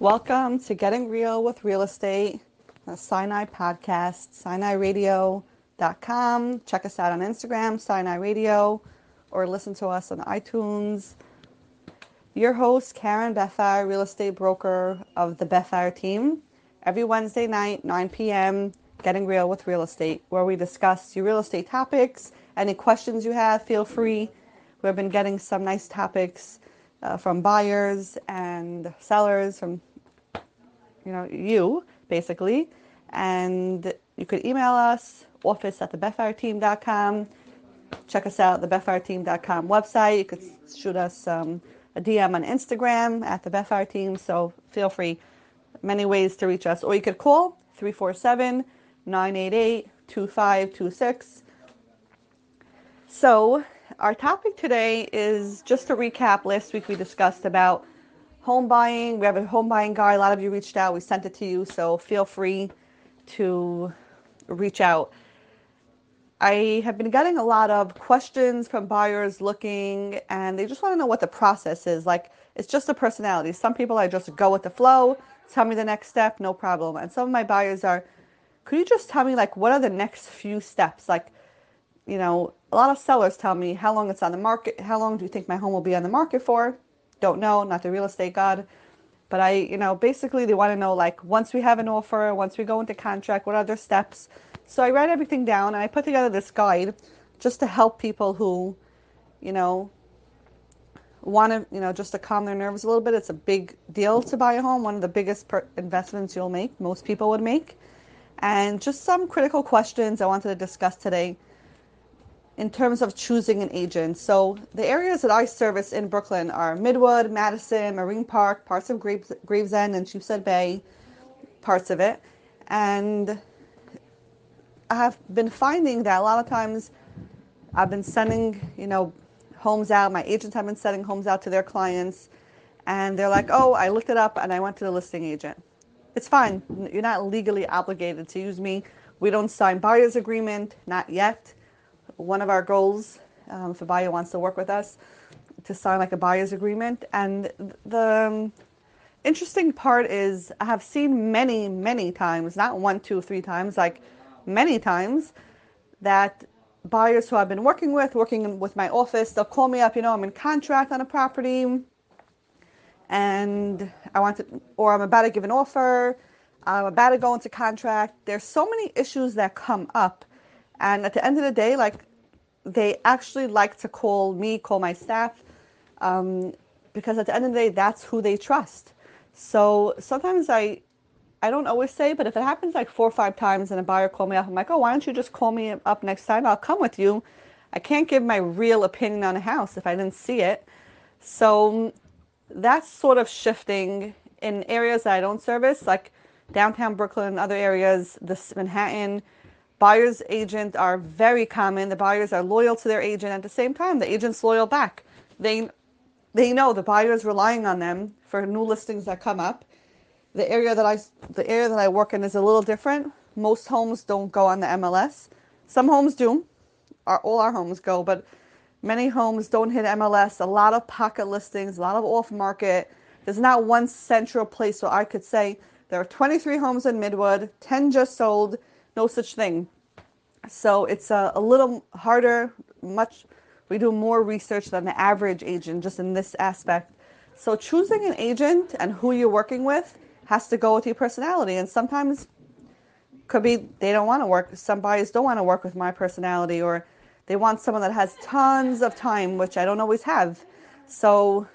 Welcome to Getting Real with Real Estate, a Sinai podcast, sinai-radio.com. Check us out on Instagram, Sinai Radio, or listen to us on iTunes. Your host, Karen Bethar, real estate broker of the Bethar team. Every Wednesday night, 9 p.m., Getting Real with Real Estate, where we discuss your real estate topics. Any questions you have, feel free. We've been getting some nice topics uh, from buyers and sellers, from you know you basically, and you could email us office at thebetharteam.com. Check us out the betharteam.com website. You could shoot us um, a DM on Instagram at the Bethar team. So feel free. Many ways to reach us, or you could call 347 988 2526. So, our topic today is just to recap. Last week we discussed about home buying. We have a home buying guide. A lot of you reached out. We sent it to you, so feel free to reach out. I have been getting a lot of questions from buyers looking, and they just want to know what the process is. Like, it's just a personality. Some people I just go with the flow, tell me the next step, no problem. And some of my buyers are, could you just tell me, like, what are the next few steps? Like, you know, a lot of sellers tell me how long it's on the market. How long do you think my home will be on the market for? Don't know, not the real estate god. But I, you know, basically they want to know like once we have an offer, once we go into contract, what are other steps. So I write everything down and I put together this guide just to help people who, you know, want to, you know, just to calm their nerves a little bit. It's a big deal to buy a home, one of the biggest per- investments you'll make, most people would make. And just some critical questions I wanted to discuss today in terms of choosing an agent. So the areas that I service in Brooklyn are Midwood, Madison, Marine Park, parts of Graves, Gravesend and Sheepshead Bay, parts of it. And I have been finding that a lot of times I've been sending, you know, homes out. My agents have been sending homes out to their clients, and they're like, "Oh, I looked it up and I went to the listing agent." It's fine. You're not legally obligated to use me. We don't sign buyer's agreement, not yet one of our goals, um, if a buyer wants to work with us, to sign like a buyer's agreement. And the um, interesting part is I have seen many, many times, not one, two, three times, like many times, that buyers who I've been working with, working with my office, they'll call me up, you know, I'm in contract on a property and I want to, or I'm about to give an offer, I'm about to go into contract. There's so many issues that come up and at the end of the day, like they actually like to call me, call my staff, um, because at the end of the day, that's who they trust. So sometimes I, I don't always say, but if it happens like four or five times and a buyer call me up, I'm like, oh, why don't you just call me up next time? I'll come with you. I can't give my real opinion on a house if I didn't see it. So that's sort of shifting in areas that I don't service, like downtown Brooklyn, other areas, this Manhattan Buyer's agent are very common. The buyers are loyal to their agent. At the same time, the agent's loyal back. They they know the buyer's relying on them for new listings that come up. The area that I the area that I work in is a little different. Most homes don't go on the MLS. Some homes do. Our, all our homes go, but many homes don't hit MLS. A lot of pocket listings, a lot of off market. There's not one central place where I could say there are 23 homes in Midwood, 10 just sold, no such thing. So it's a, a little harder, much, we do more research than the average agent just in this aspect. So choosing an agent and who you're working with has to go with your personality. And sometimes could be they don't want to work. Some buyers don't want to work with my personality or they want someone that has tons of time, which I don't always have. So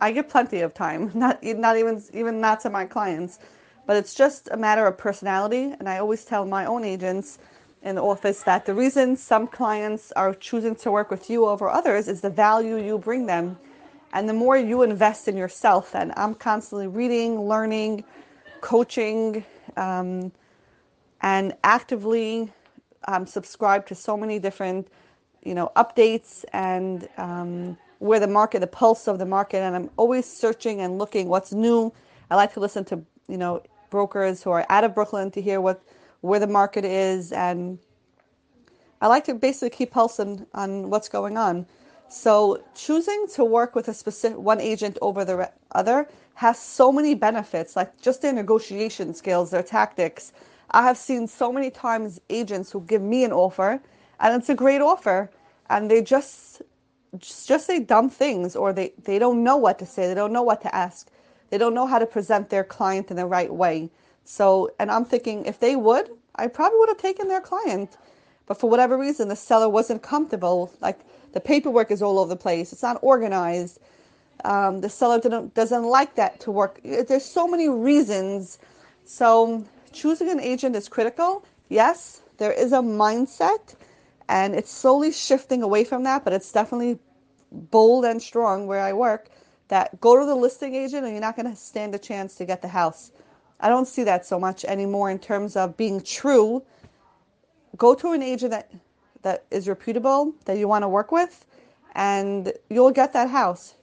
I get plenty of time, not not even even not to my clients, but it's just a matter of personality. And I always tell my own agents in the office that the reason some clients are choosing to work with you over others is the value you bring them. And the more you invest in yourself, and I'm constantly reading, learning, coaching, um, and actively um, subscribe to so many different, you know, updates and um, where the market, the pulse of the market, and I'm always searching and looking what's new. I like to listen to, you know, brokers who are out of Brooklyn to hear what where the market is, and I like to basically keep pulse on, on what's going on. So choosing to work with a specific one agent over the other has so many benefits, like just their negotiation skills, their tactics. I have seen so many times agents who give me an offer, and it's a great offer, and they just just, just say dumb things, or they they don't know what to say, they don't know what to ask, they don't know how to present their client in the right way. So, and I'm thinking if they would, I probably would have taken their client, but for whatever reason, the seller wasn't comfortable, like the paperwork is all over the place. It's not organized. Um, the seller didn't, doesn't like that to work. There's so many reasons. So choosing an agent is critical. Yes, there is a mindset, and it's slowly shifting away from that, but it's definitely bold and strong where I work. That go to the listing agent, and you're not going to stand a chance to get the house. I don't see that so much anymore in terms of being true. Go to an agent that that is reputable that you want to work with, and you'll get that house.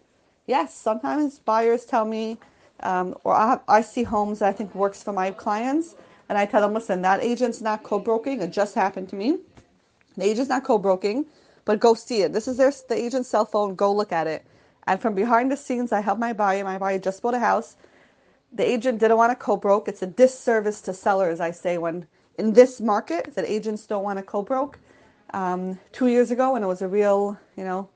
Yes, sometimes buyers tell me, um, or I, have, I see homes that I think works for my clients, and I tell them, listen, that agent's not co-broking. It just happened to me. The agent's not co-broking, but go see it. This is their the agent's cell phone. Go look at it. And from behind the scenes, I help my buyer. My buyer just bought a house. The agent didn't want to co-broke. It's a disservice to sellers, I say, when in this market that agents don't want to co-broke um, two years ago when it was a real, you know,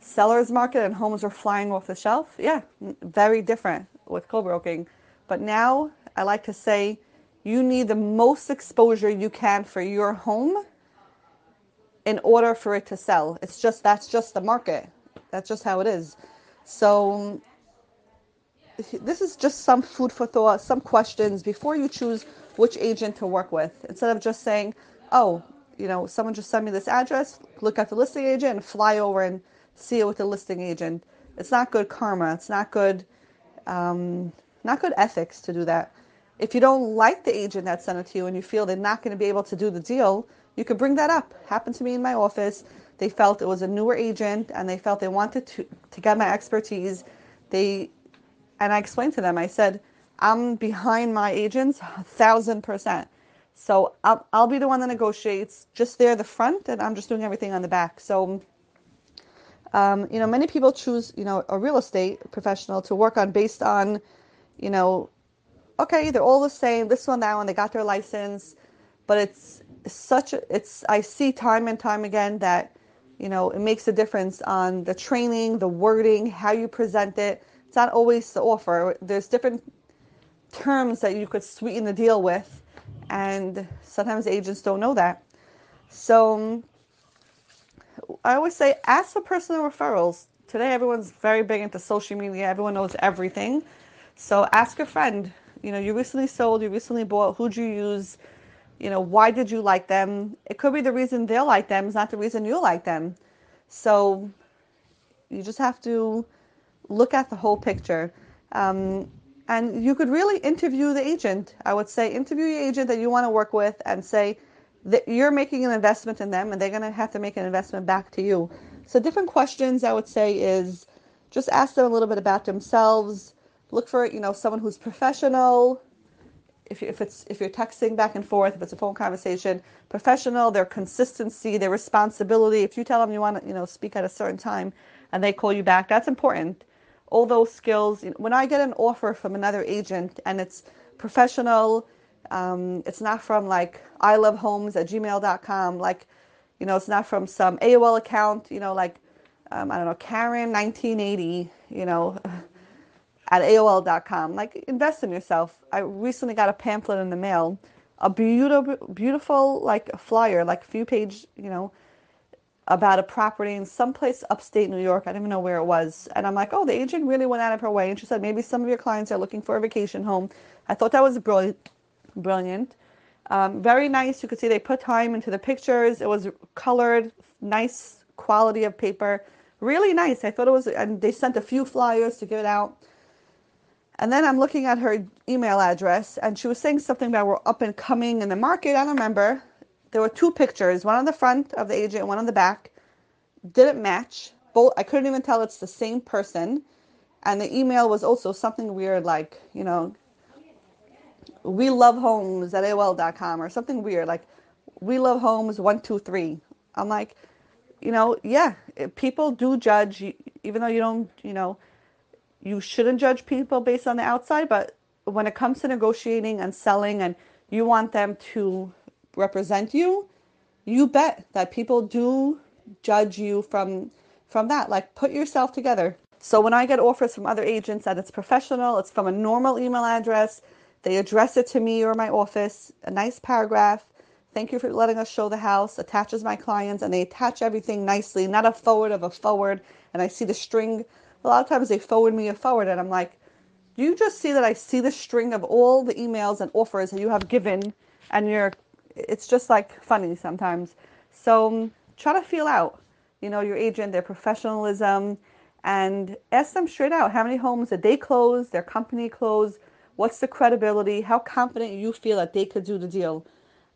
seller's market and homes were flying off the shelf. Yeah, very different with co-broking. But now I like to say you need the most exposure you can for your home in order for it to sell. It's just that's just the market. That's just how it is. So this is just some food for thought, some questions before you choose which agent to work with. Instead of just saying, "Oh, you know, someone just sent me this address, look at the listing agent, and fly over and see it with the listing agent. It's not good karma. It's not good, um, not good ethics to do that. If you don't like the agent that sent it to you and you feel they're not going to be able to do the deal, you could bring that up. Happened to me in my office. They felt it was a newer agent and they felt they wanted to, to get my expertise. They, and I explained to them, I said, I'm behind my agents a thousand percent. So I'll, I'll be the one that negotiates just there, the front, and I'm just doing everything on the back. So, um, you know, many people choose, you know, a real estate professional to work on based on, you know, okay, they're all the same, this one, that one, they got their license, but it's such a, it's, I see time and time again that, you know, it makes a difference on the training, the wording, how you present it. It's not always the offer. There's different terms that you could sweeten the deal with and sometimes agents don't know that. So I always say ask for personal referrals. Today everyone's very big into social media. Everyone knows everything. So ask a friend. You know, you recently sold, you recently bought, who'd you use? You know, why did you like them? It could be the reason they like them is not the reason you like them. So you just have to look at the whole picture. Um, and you could really interview the agent. I would say interview your agent that you want to work with and say that you're making an investment in them and they're going to have to make an investment back to you. So different questions I would say is just ask them a little bit about themselves. Look for, you know, someone who's professional. If, if it's if you're texting back and forth, if it's a phone conversation, professional, their consistency, their responsibility. If you tell them you want to, you know, speak at a certain time and they call you back, that's important all those skills. When I get an offer from another agent and it's professional, um, it's not from like I love homes at gmail.com, like, you know, it's not from some AOL account, you know, like, um, I don't know, Karen 1980, you know, at AOL.com. Like, invest in yourself. I recently got a pamphlet in the mail, a beautiful, beautiful, like, flyer, like, a few page, you know, about a property in someplace upstate New York. I didn't even know where it was. And I'm like, oh, the agent really went out of her way. And she said, maybe some of your clients are looking for a vacation home. I thought that was brilliant. Brilliant. Um, very nice. You could see they put time into the pictures. It was colored, nice quality of paper. Really nice. I thought it was, and they sent a few flyers to give it out. And then I'm looking at her email address, and she was saying something about we're up and coming in the market. I don't remember there were two pictures, one on the front of the agent one on the back. Didn't match. Both I couldn't even tell it's the same person. And the email was also something weird like, you know, we love homes at AOL.com or something weird like we love homes one two three. I'm like, you know, yeah, people do judge, even though you don't, you know, you shouldn't judge people based on the outside, but when it comes to negotiating and selling and you want them to represent you, you bet that people do judge you from from that. Like put yourself together. So when I get offers from other agents that it's professional, it's from a normal email address, they address it to me or my office, a nice paragraph. Thank you for letting us show the house, attaches my clients, and they attach everything nicely, not a forward of a forward. And I see the string. A lot of times they forward me a forward, and I'm like, do you just see that I see the string of all the emails and offers that you have given, and you're, it's just like funny sometimes. So try to feel out, you know, your agent, their professionalism, and ask them straight out how many homes did they close, their company close, what's the credibility, how confident you feel that they could do the deal,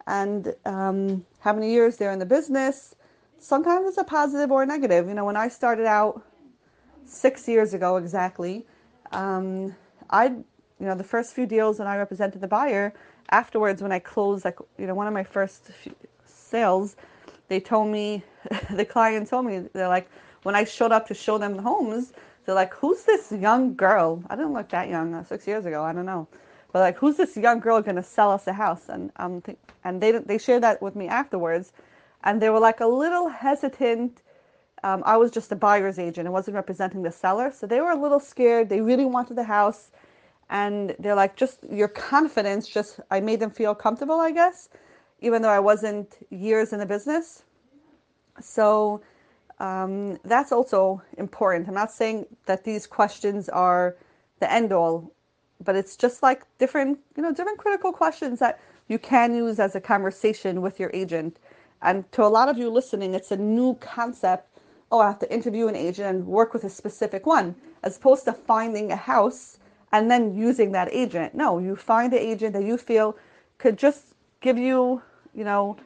and um, how many years they're in the business. Sometimes it's a positive or a negative. You know, when I started out six years ago exactly, um, I, you know, the first few deals when I represented the buyer, afterwards when I closed, like, you know, one of my first sales, they told me, the client told me, they're like, when I showed up to show them the homes, they're like, who's this young girl? I didn't look that young, uh, six years ago, I don't know. But like, who's this young girl going to sell us a house? And um, th- and they they shared that with me afterwards, and they were like a little hesitant. Um, I was just a buyer's agent; I wasn't representing the seller, so they were a little scared. They really wanted the house, and they're like just your confidence just i made them feel comfortable i guess even though i wasn't years in the business. So um, that's also important. I'm not saying that these questions are the end all but it's just like different you know different critical questions that you can use as a conversation with your agent. And to a lot of you listening it's a new concept oh i have to interview an agent and work with a specific one as opposed to finding a house and then using that agent. No, you find the agent that you feel could just give you, you know,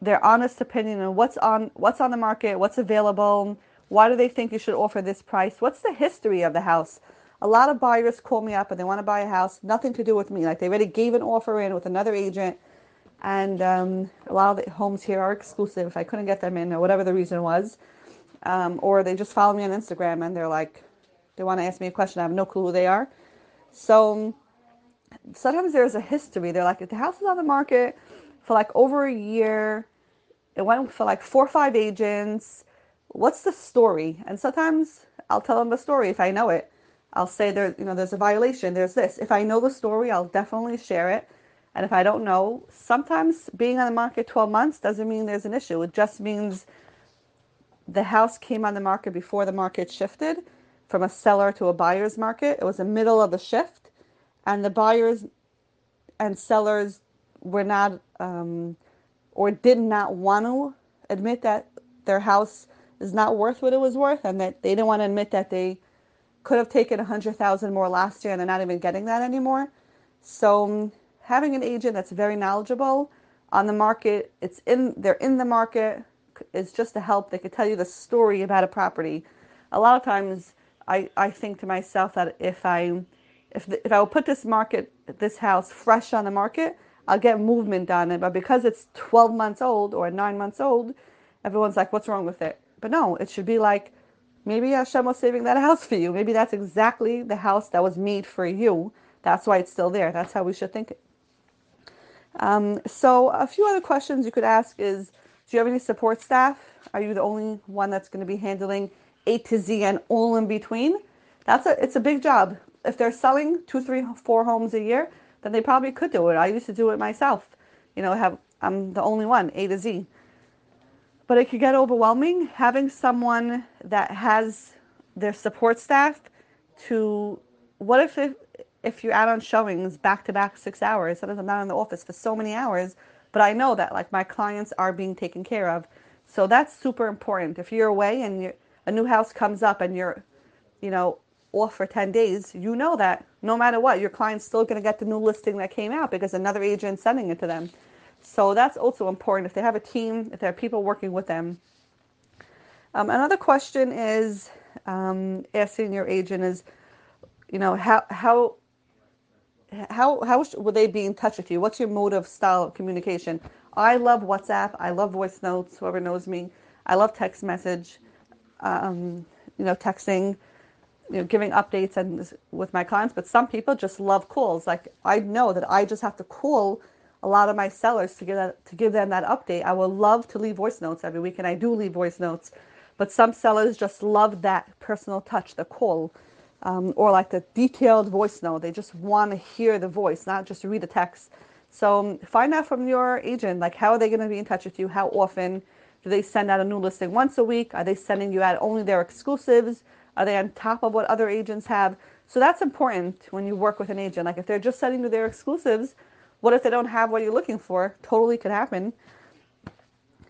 their honest opinion on what's on what's on the market, what's available, why do they think you should offer this price, what's the history of the house. A lot of buyers call me up and they want to buy a house, nothing to do with me. Like they already gave an offer in with another agent, and um, a lot of the homes here are exclusive. I couldn't get them in, or whatever the reason was, um, or they just follow me on Instagram and they're like, they want to ask me a question. I have no clue who they are. So sometimes there's a history. They're like, if the house is on the market for like over a year, it went for like four or five agents. What's the story? And sometimes I'll tell them the story if I know it. I'll say there, you know, there's a violation. There's this. If I know the story, I'll definitely share it. And if I don't know, sometimes being on the market 12 months doesn't mean there's an issue. It just means the house came on the market before the market shifted from a seller to a buyer's market. It was the middle of the shift, and the buyers and sellers were not um, or did not want to admit that their house is not worth what it was worth, and that they didn't want to admit that they could have taken a hundred thousand more last year, and they're not even getting that anymore. So um, having an agent that's very knowledgeable on the market, it's in they're in the market. It's just a help. They could tell you the story about a property. A lot of times I, I think to myself that if I if the, if I will put this market this house fresh on the market, I'll get movement on it. But because it's 12 months old or nine months old, everyone's like, "What's wrong with it?" But no, it should be like, maybe Hashem was saving that house for you. Maybe that's exactly the house that was made for you. That's why it's still there. That's how we should think. Um, so a few other questions you could ask is, do you have any support staff? Are you the only one that's going to be handling a to Z and all in between, that's a it's a big job. If they're selling two, three, four homes a year, then they probably could do it. I used to do it myself. You know, have I'm the only one, A to Z. But it could get overwhelming having someone that has their support staff to what if if, if you add on showings back to back six hours, sometimes I'm not in the office for so many hours, but I know that like my clients are being taken care of. So that's super important. If you're away and a new house comes up and you're, you know, off for 10 days, you know that no matter what, your client's still going to get the new listing that came out because another agent's sending it to them. So that's also important if they have a team, if they have people working with them. Um, another question is um, asking your agent is, you know, how how how how would they be in touch with you? What's your mode of style of communication? I love WhatsApp. I love voice notes. Whoever knows me, I love text message, um, you know, texting, you know, giving updates and with my clients. But some people just love calls. Like I know that I just have to call a lot of my sellers to that to give them that update. I would love to leave voice notes every week, and I do leave voice notes. But some sellers just love that personal touch, the call, um, or like the detailed voice note. They just want to hear the voice, not just read the text. So um, find out from your agent, like how are they going to be in touch with you? How often? Do they send out a new listing once a week? Are they sending you out only their exclusives? Are they on top of what other agents have? So that's important when you work with an agent. Like if they're just sending you their exclusives, what if they don't have what you're looking for? Totally could happen.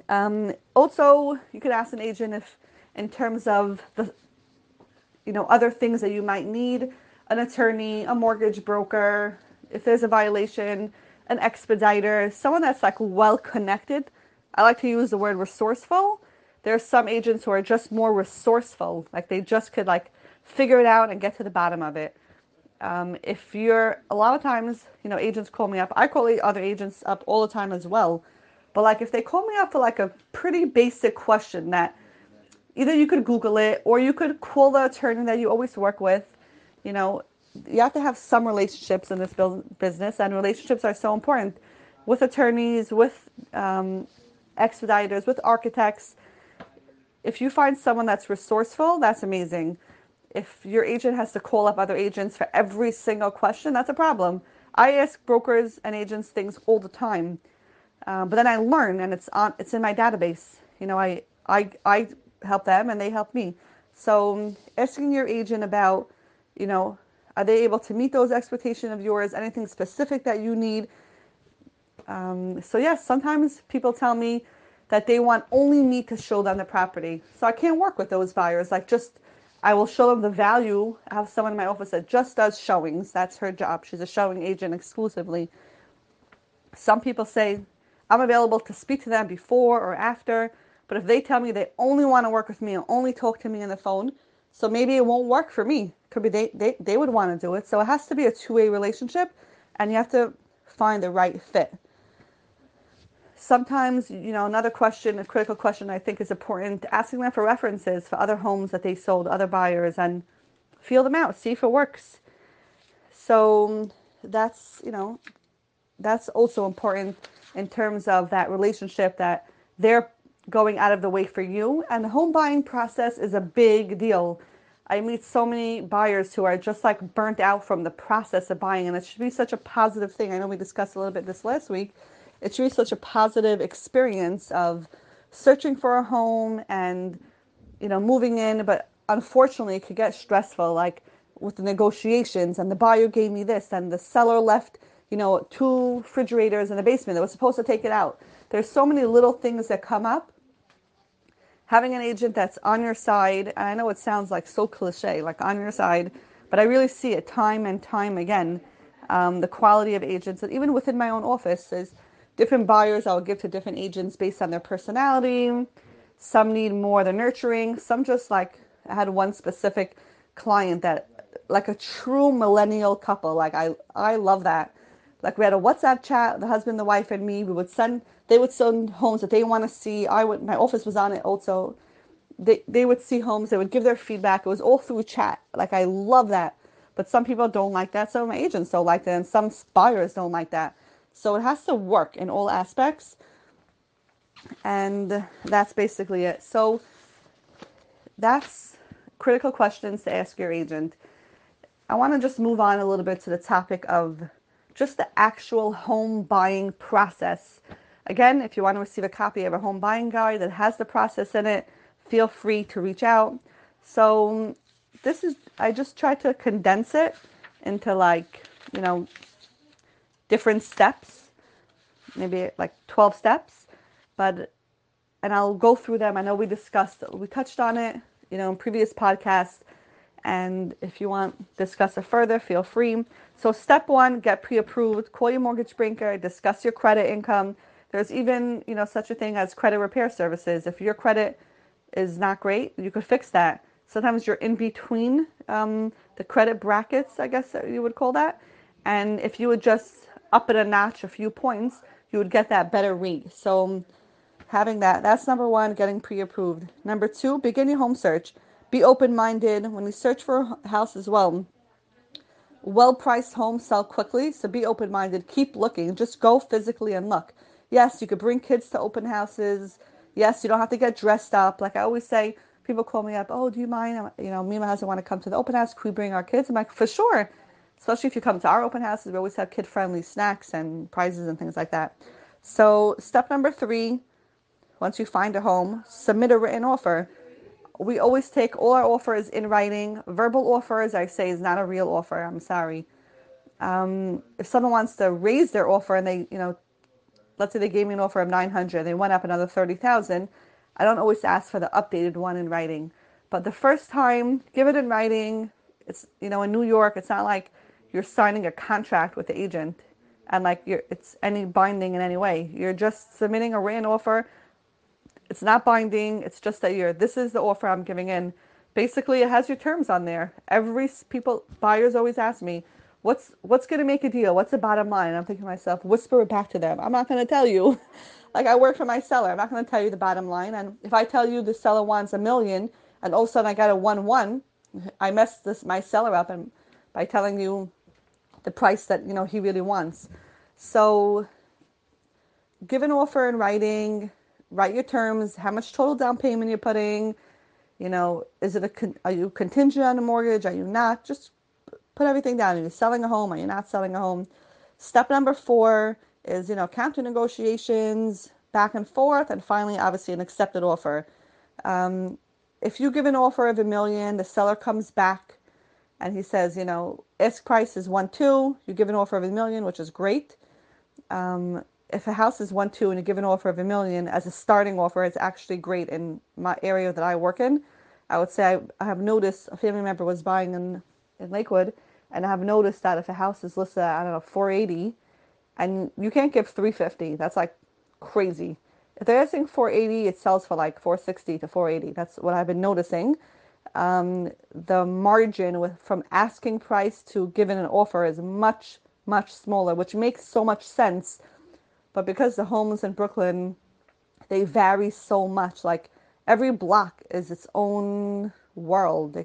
Um, also, you could ask an agent if, in terms of the, you know, other things that you might need, an attorney, a mortgage broker, if there's a violation, an expediter, someone that's like well connected. I like to use the word resourceful. There are some agents who are just more resourceful, like they just could like figure it out and get to the bottom of it. Um, if you're a lot of times, you know, agents call me up. I call other agents up all the time as well. But like if they call me up for like a pretty basic question that either you could Google it or you could call the attorney that you always work with. You know, you have to have some relationships in this business, and relationships are so important with attorneys, with um, expediters, with architects. If you find someone that's resourceful, that's amazing if your agent has to call up other agents for every single question, that's a problem. I ask brokers and agents things all the time, uh, but then I learn, and it's on it's in my database. You know, I I I help them, and they help me. So asking your agent about, you know, are they able to meet those expectations of yours? Anything specific that you need? Um, so yes, sometimes people tell me that they want only me to show them the property. So I can't work with those buyers. Like just I will show them the value. I have someone in my office that just does showings. That's her job. She's a showing agent exclusively. Some people say, I'm available to speak to them before or after, but if they tell me they only want to work with me and only talk to me on the phone, so maybe it won't work for me. Could be they, they, they would want to do it. So it has to be a two way relationship and you have to find the right fit sometimes, you know, another question, a critical question I think is important, asking them for references for other homes that they sold, other buyers, and feel them out, see if it works. So that's, you know, that's also important in terms of that relationship that they're going out of the way for you. And the home buying process is a big deal. I meet so many buyers who are just like burnt out from the process of buying, and it should be such a positive thing. I know we discussed a little bit this last week it's really such a positive experience of searching for a home and you know moving in but unfortunately it could get stressful like with the negotiations and the buyer gave me this and the seller left you know two refrigerators in the basement that was supposed to take it out there's so many little things that come up having an agent that's on your side i know it sounds like so cliche like on your side but i really see it time and time again um, the quality of agents and even within my own office is different buyers I'll give to different agents based on their personality. Some need more the nurturing. Some just like I had one specific client that like a true millennial couple. Like I I love that. Like we had a WhatsApp chat, the husband, the wife, and me. We would send they would send homes that they want to see. I would my office was on it also. They they would see homes, they would give their feedback. It was all through chat. Like I love that. But some people don't like that. Some agents don't like that, and some buyers don't like that. So it has to work in all aspects. And that's basically it. So that's critical questions to ask your agent. I want to just move on a little bit to the topic of just the actual home buying process. Again, if you want to receive a copy of a home buying guide that has the process in it, feel free to reach out. So, this is, I just try to condense it into like, you know, different steps, maybe like 12 steps, but and I'll go through them. I know we discussed, we touched on it, you know, in previous podcasts. And if you want discuss it further, feel free. So, step one, get pre approved, call your mortgage banker, discuss your credit income. There's even, you know, such a thing as credit repair services. If your credit is not great, you could fix that. Sometimes you're in between um, the credit brackets, I guess you would call that. And if you would just up it a notch, a few points, you would get that better rate. So having that. That's number one, getting pre approved. Number two, begin your home search. Be open minded when you search for a house as well. Well priced homes sell quickly, so be open minded. Keep looking. Just go physically and look. Yes, you could bring kids to open houses. Yes, you don't have to get dressed up. Like I always say, people call me up, oh, do you mind? You know, me and my husband want to come to the open house. Can we bring our kids? I'm like, for sure. Especially if you come to our open houses, we always have kid friendly snacks and prizes and things like that. So, step number three once you find a home, submit a written offer. We always take all our offers in writing. Verbal offers, I say, is not a real offer. I'm sorry. Um, if someone wants to raise their offer and they, you know, let's say they gave me an offer of 900, they went up another 30,000, I don't always ask for the updated one in writing. But the first time, give it in writing. It's, you know, in New York, it's not like you're signing a contract with the agent and like you're, it's any binding in any way. You're just submitting a written offer it's not binding. It's just that you're, this is the offer I'm giving in. Basically, it has your terms on there. Every people, buyers always ask me, what's, what's going to make a deal? What's the bottom line? I'm thinking to myself, whisper it back to them. I'm not going to tell you. like I work for my seller. I'm not going to tell you the bottom line. And if I tell you the seller wants a million and all of a sudden I got a one, one, I messed this, my seller up and by telling you the price that, you know, he really wants. So give an offer in writing, write your terms, how much total down payment you're putting, you know, is it a, are you contingent on a mortgage? Are you not? Just put everything down. Are you selling a home? Are you not selling a home? Step number four is, you know, counter negotiations, back and forth, and finally, obviously, an accepted offer. Um, if you give an offer of a million, the seller comes back and he says, you know, ask price is one two. You give an offer of a million, which is great. Um, if a house is one two and you give an offer of a million as a starting offer, it's actually great in my area that I work in. I would say I, I have noticed a family member was buying in in Lakewood, and I have noticed that if a house is listed at I don't know 480, and you can't give 350, that's like crazy. If they're asking 480, it sells for like 460 to 480. That's what I've been noticing. Um, the margin with from asking price to given an offer is much much smaller, which makes so much sense but because the homes in Brooklyn, they vary so much. Like every block is its own world.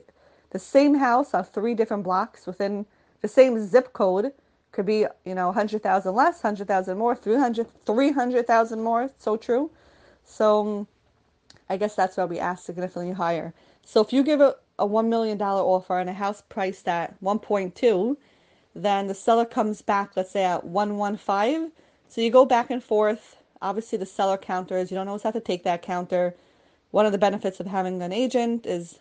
the same house on three different blocks within the same zip code could be, you know, 100,000 less, 100,000 more, 300, 300,000 more. So true. So I guess that's why we ask significantly higher. So if you give a, a $1 million offer on a house priced at 1.2, then the seller comes back, let's say at 115 so you go back and forth. Obviously, the seller counters, you don't always have to take that counter. One of the benefits of having an agent is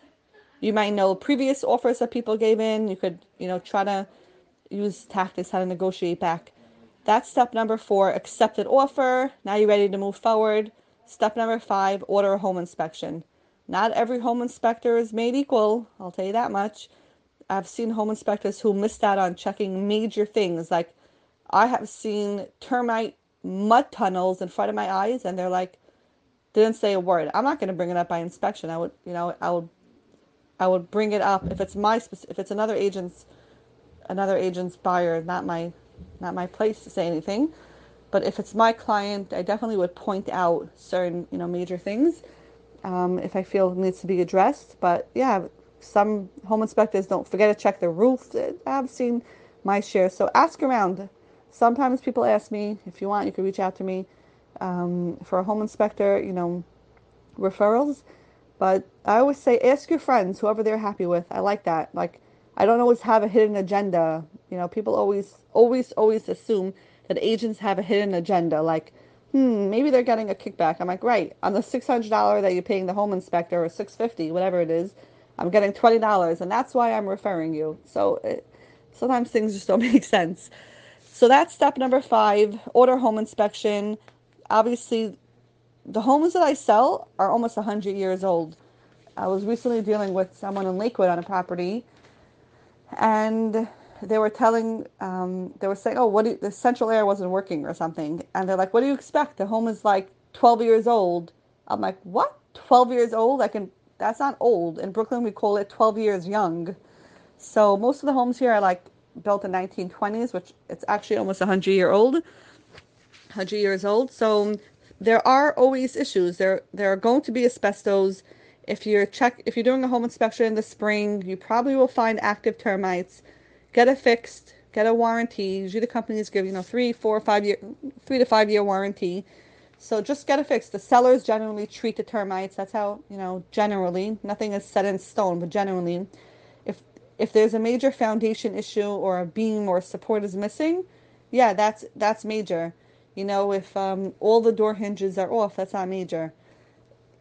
you might know previous offers that people gave in. You could, you know, try to use tactics how to negotiate back. That's step number four, accepted offer. Now you're ready to move forward. Step number five, order a home inspection. Not every home inspector is made equal, I'll tell you that much. I've seen home inspectors who missed out on checking major things like I have seen termite mud tunnels in front of my eyes, and they're like, didn't say a word. I'm not going to bring it up by inspection. I would, you know, I would, I would bring it up if it's my, if it's another agent's, another agent's buyer, not my, not my place to say anything. But if it's my client, I definitely would point out certain, you know, major things um, if I feel needs to be addressed. But yeah, some home inspectors don't forget to check the roof. I've seen my share. So ask around sometimes people ask me if you want you can reach out to me um, for a home inspector you know referrals. But i always say ask your friends whoever they're happy with. I like that. Like i don't always have a hidden agenda. You know people always always always assume that agents have a hidden agenda. Like hmm maybe they're getting a kickback. I'm like right on the $600 that you're paying the home inspector or 650, whatever it is i'm getting $20 and that's why i'm referring you. So it, sometimes things just don't make sense so that's step number five order home inspection. Obviously, the homes that I sell are almost 100 years old. I was recently dealing with someone in Lakewood on a property, and they were telling, um, they were saying, oh, what you, the central air wasn't working or something. And they're like, what do you expect? The home is like 12 years old. I'm like, what? 12 years old? I can, that's not old. In Brooklyn, we call it 12 years young. So most of the homes here are like built in 1920s, which it's actually almost 100 year old, 100 years old. So um, there are always issues. There there are going to be asbestos. If you're check if you're doing a home inspection in the spring, you probably will find active termites. Get it fixed. Get a warranty. Usually the companies give you know three, four, five year, three to five year warranty. So just get it fixed. The sellers generally treat the termites. That's how you know generally. Nothing is set in stone, but generally, if there's a major foundation issue or a beam or support is missing, yeah, that's that's major. You know, if um, all the door hinges are off, that's not major.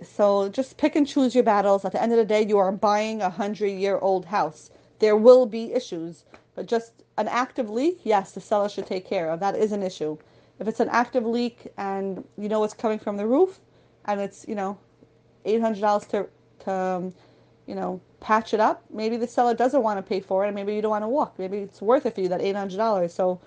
So just pick and choose your battles. At the end of the day, you are buying a hundred year old house. There will be issues, but just an active leak, yes, the seller should take care of. That is an issue. If it's an active leak and you know it's coming from the roof, and it's you know, eight hundred dollars to to um, you know patch it up, maybe the seller doesn't want to pay for it, and maybe you don't want to walk. Maybe it's worth it for you that eight hundred dollars. So,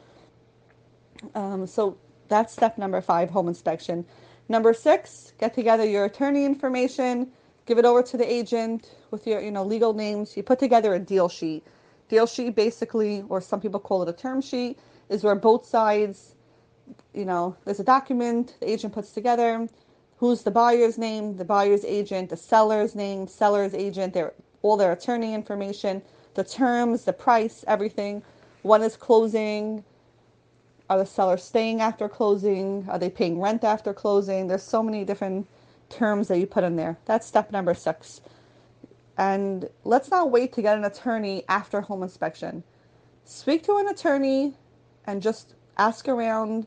um, so that's step number five, home inspection. Number six, get together your attorney information, give it over to the agent with your you know legal names. You put together a deal sheet. Deal sheet basically, or some people call it a term sheet, is where both sides, you know, there's a document the agent puts together. Who's the buyer's name, the buyer's agent, the seller's name, seller's agent, their all their attorney information, the terms, the price, everything. When is closing? Are the sellers staying after closing? Are they paying rent after closing? There's so many different terms that you put in there. That's step number six. And let's not wait to get an attorney after home inspection. Speak to an attorney and just ask around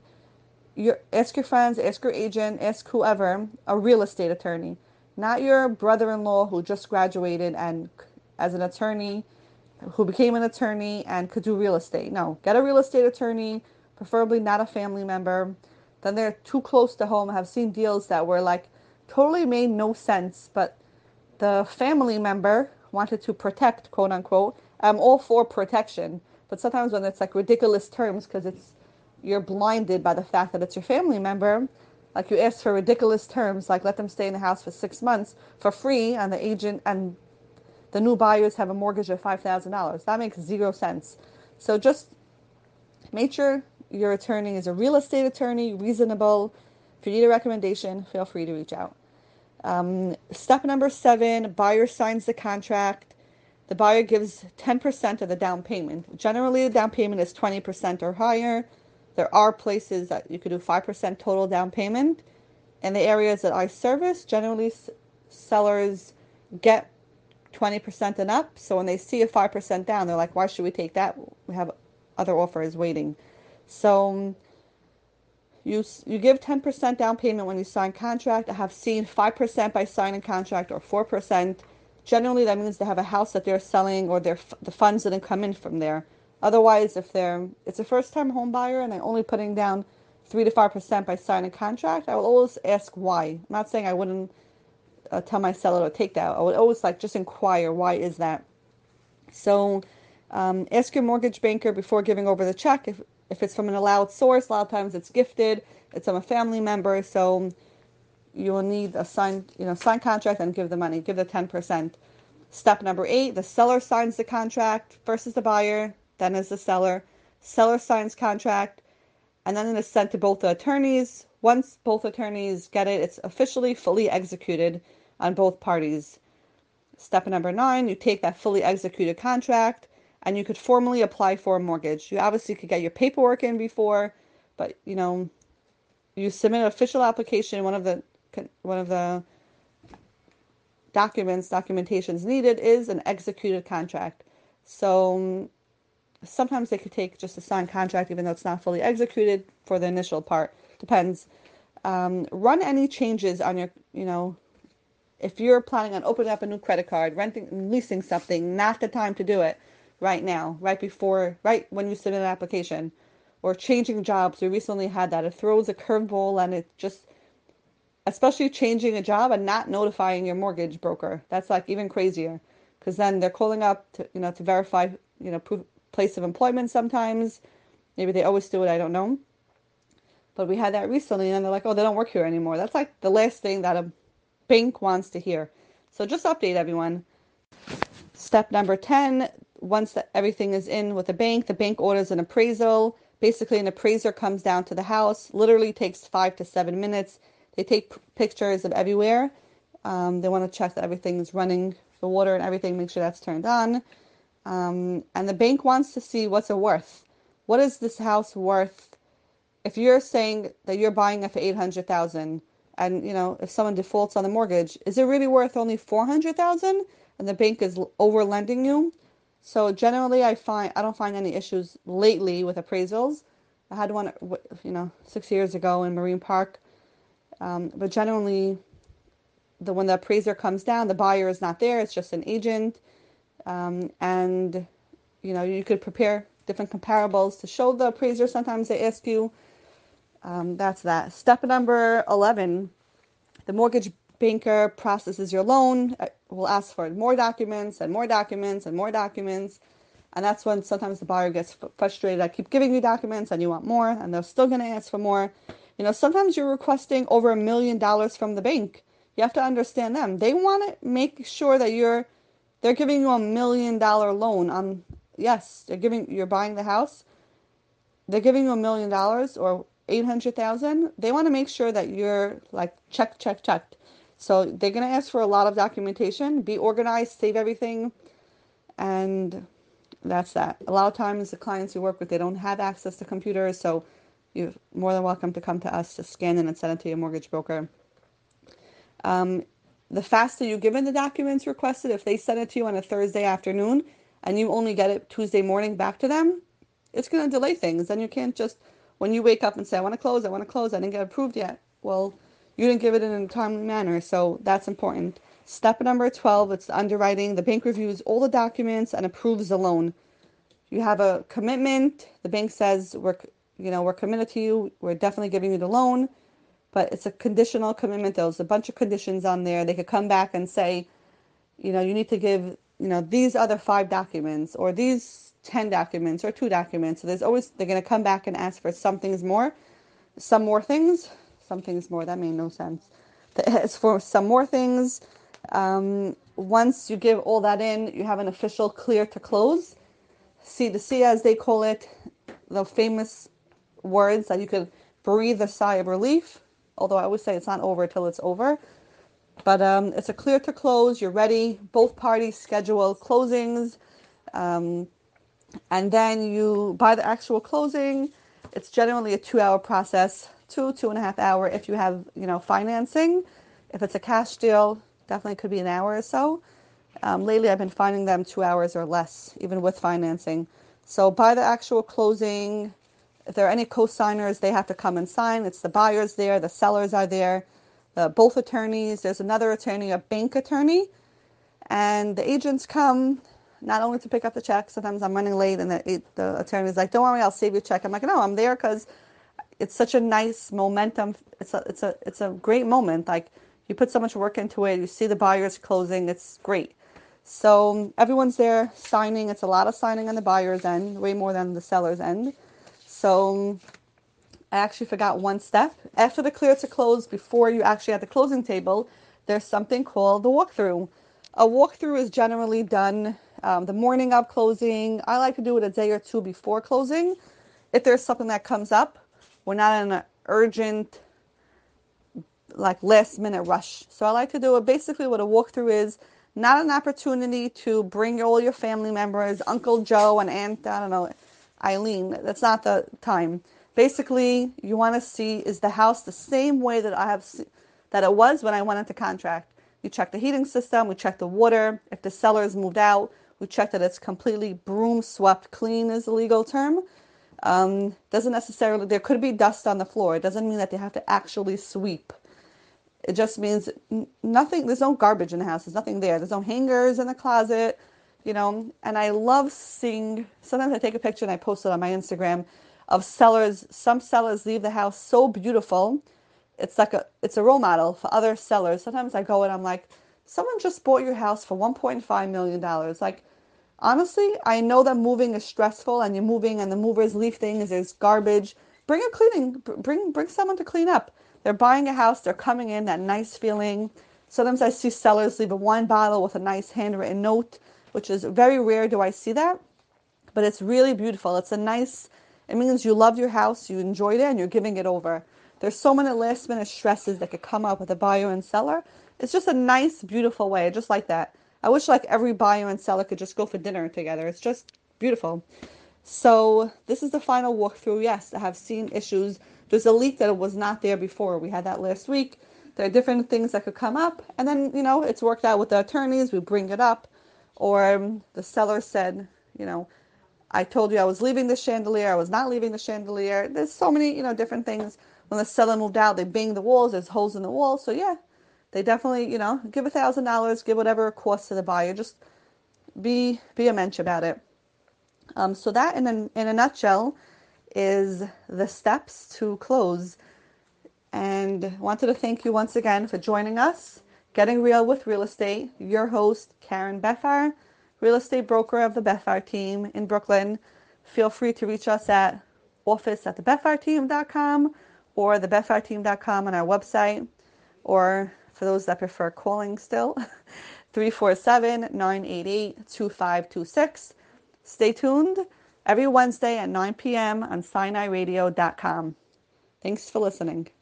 your ask your friends, ask your agent, ask whoever, a real estate attorney, not your brother-in-law who just graduated and as an attorney who became an attorney and could do real estate. No, get a real estate attorney, preferably not a family member. Then they're too close to home. I've seen deals that were like totally made no sense, but the family member wanted to protect, quote unquote. I'm all for protection, but sometimes when it's like ridiculous terms because it's you're blinded by the fact that it's your family member, like you ask for ridiculous terms, like let them stay in the house for six months for free, and the agent and the new buyers have a mortgage of five thousand dollars. That makes zero sense. So just make sure your attorney is a real estate attorney, reasonable. If you need a recommendation, feel free to reach out. Um, step number seven buyer signs the contract. The buyer gives 10% of the down payment. Generally, the down payment is 20% or higher. There are places that you could do 5% total down payment. In the areas that I service, generally sellers get 20% and up. So when they see a 5% down, they're like, why should we take that? We have other offers waiting. So um, you you give 10% down payment when you sign contract. I have seen 5% by signing contract or 4%. Generally, that means they have a house that they're selling or their the funds didn't come in from there. Otherwise, if they're it's a first time home buyer and they're only putting down three to five percent by signing a contract, I will always ask why. I'm not saying I wouldn't uh, tell my seller to take that. I would always like just inquire why is that. So um, ask your mortgage banker before giving over the check if if it's from an allowed source, a lot of times it's gifted, it's from a family member, so you will need a signed, you know, signed contract and give the money, give the 10%. Step number eight, the seller signs the contract. versus the buyer, then is the seller. Seller signs contract, and then it is sent to both the attorneys. Once both attorneys get it, it's officially fully executed on both parties. Step number nine, you take that fully executed contract, and you could formally apply for a mortgage. You obviously could get your paperwork in before, but you know, you submit an official application. One of the one of the documents documentations needed is an executed contract. So sometimes they could take just a signed contract, even though it's not fully executed for the initial part. Depends. Um, run any changes on your, you know, if you're planning on opening up a new credit card, renting, leasing something, not the time to do it right now, right before, right when you submit an application, or changing jobs. We recently had that. It throws a curveball and it just, especially changing a job and not notifying your mortgage broker. That's like even crazier because then they're calling up to, you know, to verify, you know, proof, place of employment sometimes. Maybe they always do it. I don't know. But we had that recently and they're like, oh, they don't work here anymore. That's like the last thing that a bank wants to hear. So just update everyone. Step number 10 once that everything is in with the bank, the bank orders an appraisal. Basically, an appraiser comes down to the house, literally takes five to seven minutes. They take pictures of everywhere. Um, they want to check that everything is running, the water and everything, make sure that's turned on. Um, and the bank wants to see what's it worth. What is this house worth? If you're saying that you're buying it for eight hundred thousand, and you know if someone defaults on the mortgage, is it really worth only four hundred thousand? And the bank is over lending you. So generally, I find I don't find any issues lately with appraisals. I had one, you know, six years ago in Marine Park, um, but generally, the when the appraiser comes down, the buyer is not there; it's just an agent, um, and you know you could prepare different comparables to show the appraiser. Sometimes they ask you. Um, that's that. Step number eleven: the mortgage banker processes your loan. Uh, will ask for more documents and more documents and more documents. And that's when sometimes the buyer gets frustrated. I keep giving you documents and you want more, and they're still going to ask for more. You know, sometimes you're requesting over a million dollars from the bank you have to understand them. They want to make sure that you're they're giving you a million dollar loan on yes, they're giving you're buying the house. They're giving you a million dollars or 800,000. They want to make sure that you're like check check checked. So they're going to ask for a lot of documentation, be organized, save everything and that's that. A lot of times the clients you work with they don't have access to computers, so you're more than welcome to come to us to scan in and send it to your mortgage broker. Um, the faster you give in the documents requested, if they send it to you on a Thursday afternoon and you only get it Tuesday morning back to them, it's going to delay things. And you can't just, when you wake up and say, I want to close, I want to close, I didn't get approved yet. Well, you didn't give it in a timely manner. So that's important. Step number 12, it's underwriting. The bank reviews all the documents and approves the loan. You have a commitment. The bank says, we're, you know, we're committed to you. We're definitely giving you the loan but it's a conditional commitment. There's a bunch of conditions on there. They could come back and say, you know, you need to give, you know, these other five documents or these 10 documents or two documents. So there's always, they're going to come back and ask for some things more, some more things, some things more. That made no sense. It's for some more things. Um, once you give all that in, you have an official clear to close. CTC as they call it, the famous words that you could breathe a sigh of relief although I always say it's not over till it's over. But um, it's a clear to close. You're ready. Both parties schedule closings. Um, and then you buy the actual closing. It's generally a two hour process, two, two and a half hour if you have, you know, financing. If it's a cash deal, definitely could be an hour or so. Um, lately, I've been finding them two hours or less, even with financing. So buy the actual closing, if there are any co-signers, they have to come and sign. It's the buyers there, the sellers are there, the both attorneys. There's another attorney, a bank attorney, and the agents come not only to pick up the check. Sometimes I'm running late, and the, the attorney's like, "Don't worry, I'll save you a check." I'm like, "No, I'm there because it's such a nice momentum. It's a it's a it's a great moment. Like you put so much work into it. You see the buyers closing. It's great." So everyone's there signing. It's a lot of signing on the buyer's end, way more than the seller's end. So I actually forgot one step. After the clear to close, before you actually at the closing table, there's something called the walkthrough. A walkthrough is generally done um, the morning of closing. I like to do it a day or two before closing. If there's something that comes up, we're not in an urgent, like last minute rush. So I like to do it basically what a walkthrough is not an opportunity to bring all your family members, Uncle Joe and Aunt, I don't know, Eileen. That's not the time. Basically, you want to see is the house the same way that I have that it was when I went into contract. You check the heating system, we check the water. If the seller is moved out, we check that it's completely broom swept clean is the legal term. Um, doesn't necessarily there could be dust on the floor. It doesn't mean that they have to actually sweep. It just means nothing. There's no garbage in the house. There's nothing there. There's no hangers in the closet you know, and I love seeing, sometimes I take a picture and I post it on my Instagram of sellers. Some sellers leave the house so beautiful. It's like a, it's a role model for other sellers. Sometimes I go and I'm like, someone just bought your house for $1.5 million. Like, honestly, I know that moving is stressful and you're moving and the movers leave things, there's garbage. Bring a cleaning, bring, bring someone to clean up. They're buying a house, they're coming in, that nice feeling. Sometimes I see sellers leave a wine bottle with a nice handwritten note which is very rare do I see that, but it's really beautiful. It's a nice, it means you love your house, you enjoyed it, and you're giving it over. There's so many last minute stresses that could come up with a buyer and seller. It's just a nice, beautiful way, just like that. I wish like every buyer and seller could just go for dinner together. It's just beautiful. So this is the final walkthrough. Yes, I have seen issues. There's a leak that was not there before. We had that last week. There are different things that could come up, and then you know it's worked out with the attorneys. We bring it up, or the seller said, you know, I told you I was leaving the chandelier. I was not leaving the chandelier. There's so many you know different things. When the seller moved out, they banged the walls. There's holes in the walls. So yeah, they definitely you know give a thousand dollars, give whatever it costs to the buyer. Just be be a mensch about it. Um, so that, in a, in a nutshell, is the steps to close. And wanted to thank you once again for joining us. Getting Real with Real Estate. Your host, Karen Bethar, real estate broker of the Bethar team in Brooklyn. Feel free to reach us at office at thebetharteam.com or thebetharteam.com on our website. Or for those that prefer calling still, 347 988 2526. Stay tuned every Wednesday at 9 p.m. on SinaiRadio.com. Thanks for listening.